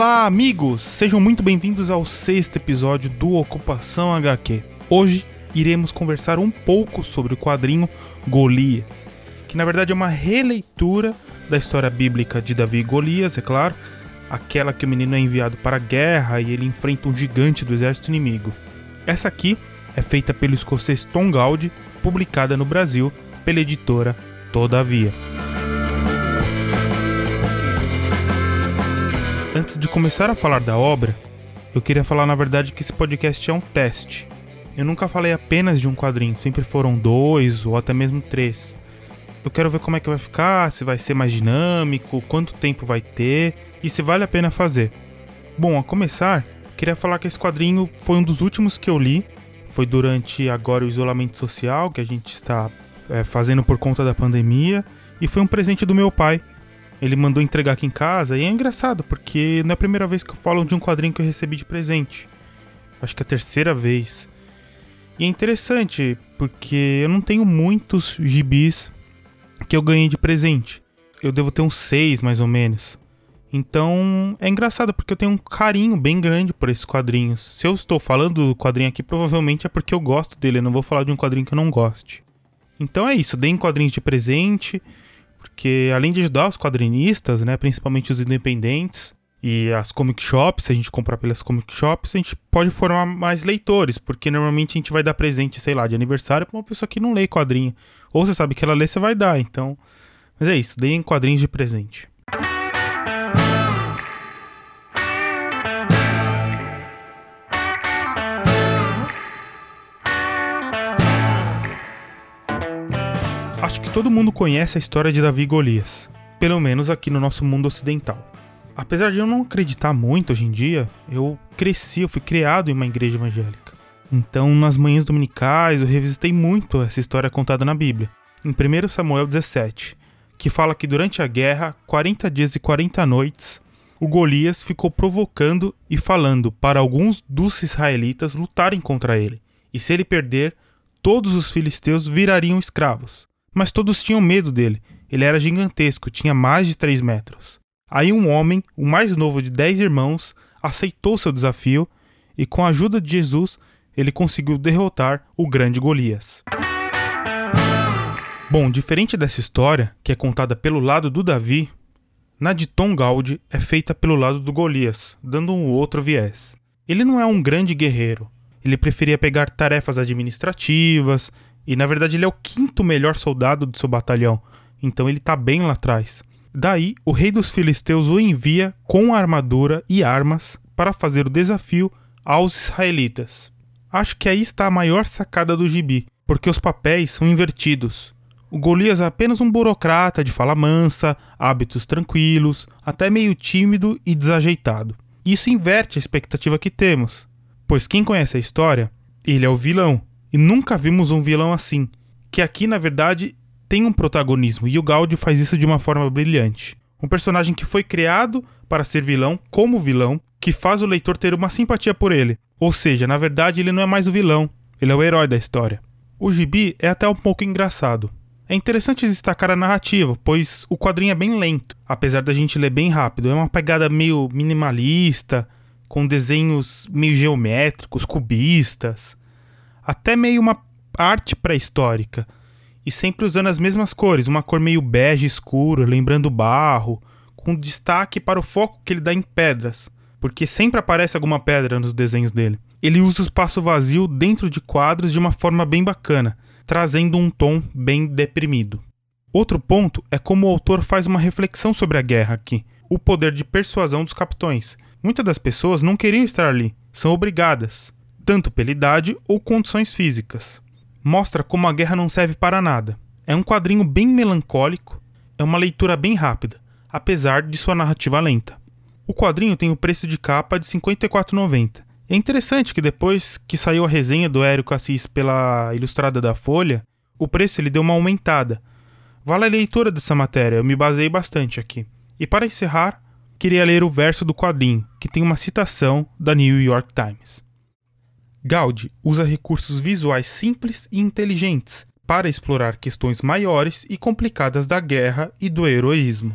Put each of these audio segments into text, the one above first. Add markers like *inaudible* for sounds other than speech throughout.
Olá, amigos! Sejam muito bem-vindos ao sexto episódio do Ocupação HQ. Hoje iremos conversar um pouco sobre o quadrinho Golias, que na verdade é uma releitura da história bíblica de Davi e Golias, é claro, aquela que o menino é enviado para a guerra e ele enfrenta um gigante do exército inimigo. Essa aqui é feita pelo escocês Tom Gaudi, publicada no Brasil pela editora Todavia. Antes de começar a falar da obra, eu queria falar na verdade que esse podcast é um teste. Eu nunca falei apenas de um quadrinho, sempre foram dois ou até mesmo três. Eu quero ver como é que vai ficar, se vai ser mais dinâmico, quanto tempo vai ter e se vale a pena fazer. Bom, a começar, queria falar que esse quadrinho foi um dos últimos que eu li. Foi durante agora o isolamento social que a gente está é, fazendo por conta da pandemia e foi um presente do meu pai ele mandou entregar aqui em casa e é engraçado, porque não é a primeira vez que eu falo de um quadrinho que eu recebi de presente. Acho que é a terceira vez. E é interessante, porque eu não tenho muitos gibis que eu ganhei de presente. Eu devo ter uns seis, mais ou menos. Então é engraçado porque eu tenho um carinho bem grande por esses quadrinhos. Se eu estou falando do quadrinho aqui, provavelmente é porque eu gosto dele. Eu não vou falar de um quadrinho que eu não goste. Então é isso, deem quadrinhos de presente porque além de ajudar os quadrinistas, né, principalmente os independentes e as comic shops, se a gente comprar pelas comic shops, a gente pode formar mais leitores, porque normalmente a gente vai dar presente, sei lá, de aniversário para uma pessoa que não lê quadrinho. Ou você sabe que ela lê, você vai dar, então. Mas é isso, deem quadrinhos de presente. Todo mundo conhece a história de Davi e Golias, pelo menos aqui no nosso mundo ocidental. Apesar de eu não acreditar muito hoje em dia, eu cresci, eu fui criado em uma igreja evangélica. Então, nas manhãs dominicais, eu revisitei muito essa história contada na Bíblia. Em 1 Samuel 17, que fala que durante a guerra, 40 dias e 40 noites, o Golias ficou provocando e falando para alguns dos israelitas lutarem contra ele. E se ele perder, todos os filisteus virariam escravos. Mas todos tinham medo dele. Ele era gigantesco, tinha mais de 3 metros. Aí um homem, o mais novo de dez irmãos, aceitou seu desafio e, com a ajuda de Jesus, ele conseguiu derrotar o grande Golias. Bom, diferente dessa história, que é contada pelo lado do Davi, na de Tom Gaudi é feita pelo lado do Golias, dando um outro viés. Ele não é um grande guerreiro. Ele preferia pegar tarefas administrativas, e na verdade ele é o quinto melhor soldado do seu batalhão, então ele tá bem lá atrás. Daí, o rei dos filisteus o envia com armadura e armas para fazer o desafio aos israelitas. Acho que aí está a maior sacada do gibi, porque os papéis são invertidos. O Golias é apenas um burocrata de fala mansa, hábitos tranquilos, até meio tímido e desajeitado. Isso inverte a expectativa que temos, pois quem conhece a história, ele é o vilão, e nunca vimos um vilão assim, que aqui na verdade tem um protagonismo e o Gaudi faz isso de uma forma brilhante. Um personagem que foi criado para ser vilão, como vilão, que faz o leitor ter uma simpatia por ele. Ou seja, na verdade ele não é mais o vilão, ele é o herói da história. O gibi é até um pouco engraçado. É interessante destacar a narrativa, pois o quadrinho é bem lento, apesar da gente ler bem rápido. É uma pegada meio minimalista, com desenhos meio geométricos, cubistas até meio uma arte pré-histórica, e sempre usando as mesmas cores, uma cor meio bege escuro, lembrando barro, com destaque para o foco que ele dá em pedras, porque sempre aparece alguma pedra nos desenhos dele. Ele usa o espaço vazio dentro de quadros de uma forma bem bacana, trazendo um tom bem deprimido. Outro ponto é como o autor faz uma reflexão sobre a guerra aqui, o poder de persuasão dos capitões. Muitas das pessoas não queriam estar ali, são obrigadas tanto pela idade ou condições físicas. Mostra como a guerra não serve para nada. É um quadrinho bem melancólico, é uma leitura bem rápida, apesar de sua narrativa lenta. O quadrinho tem o preço de capa de R$ 54,90. É interessante que depois que saiu a resenha do Érico Assis pela Ilustrada da Folha, o preço ele deu uma aumentada. Vale a leitura dessa matéria, eu me baseei bastante aqui. E para encerrar, queria ler o verso do quadrinho, que tem uma citação da New York Times. Gaudi usa recursos visuais simples e inteligentes para explorar questões maiores e complicadas da guerra e do heroísmo.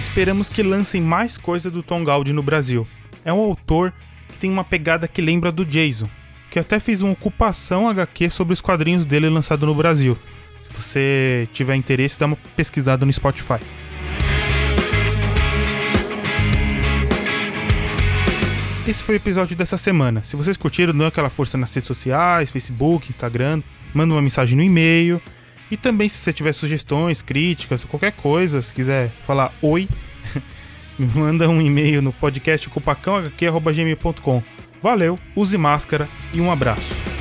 Esperamos que lancem mais coisa do Tom Gaudi no Brasil. É um autor que tem uma pegada que lembra do Jason, que até fez uma ocupação HQ sobre os quadrinhos dele lançado no Brasil. Se você tiver interesse, dá uma pesquisada no Spotify. Esse foi o episódio dessa semana. Se vocês curtiram, dê aquela força nas redes sociais, Facebook, Instagram, manda uma mensagem no e-mail. E também se você tiver sugestões, críticas, qualquer coisa, se quiser falar oi, *laughs* manda um e-mail no podcast cupacãohq.gmail.com. Valeu, use máscara e um abraço.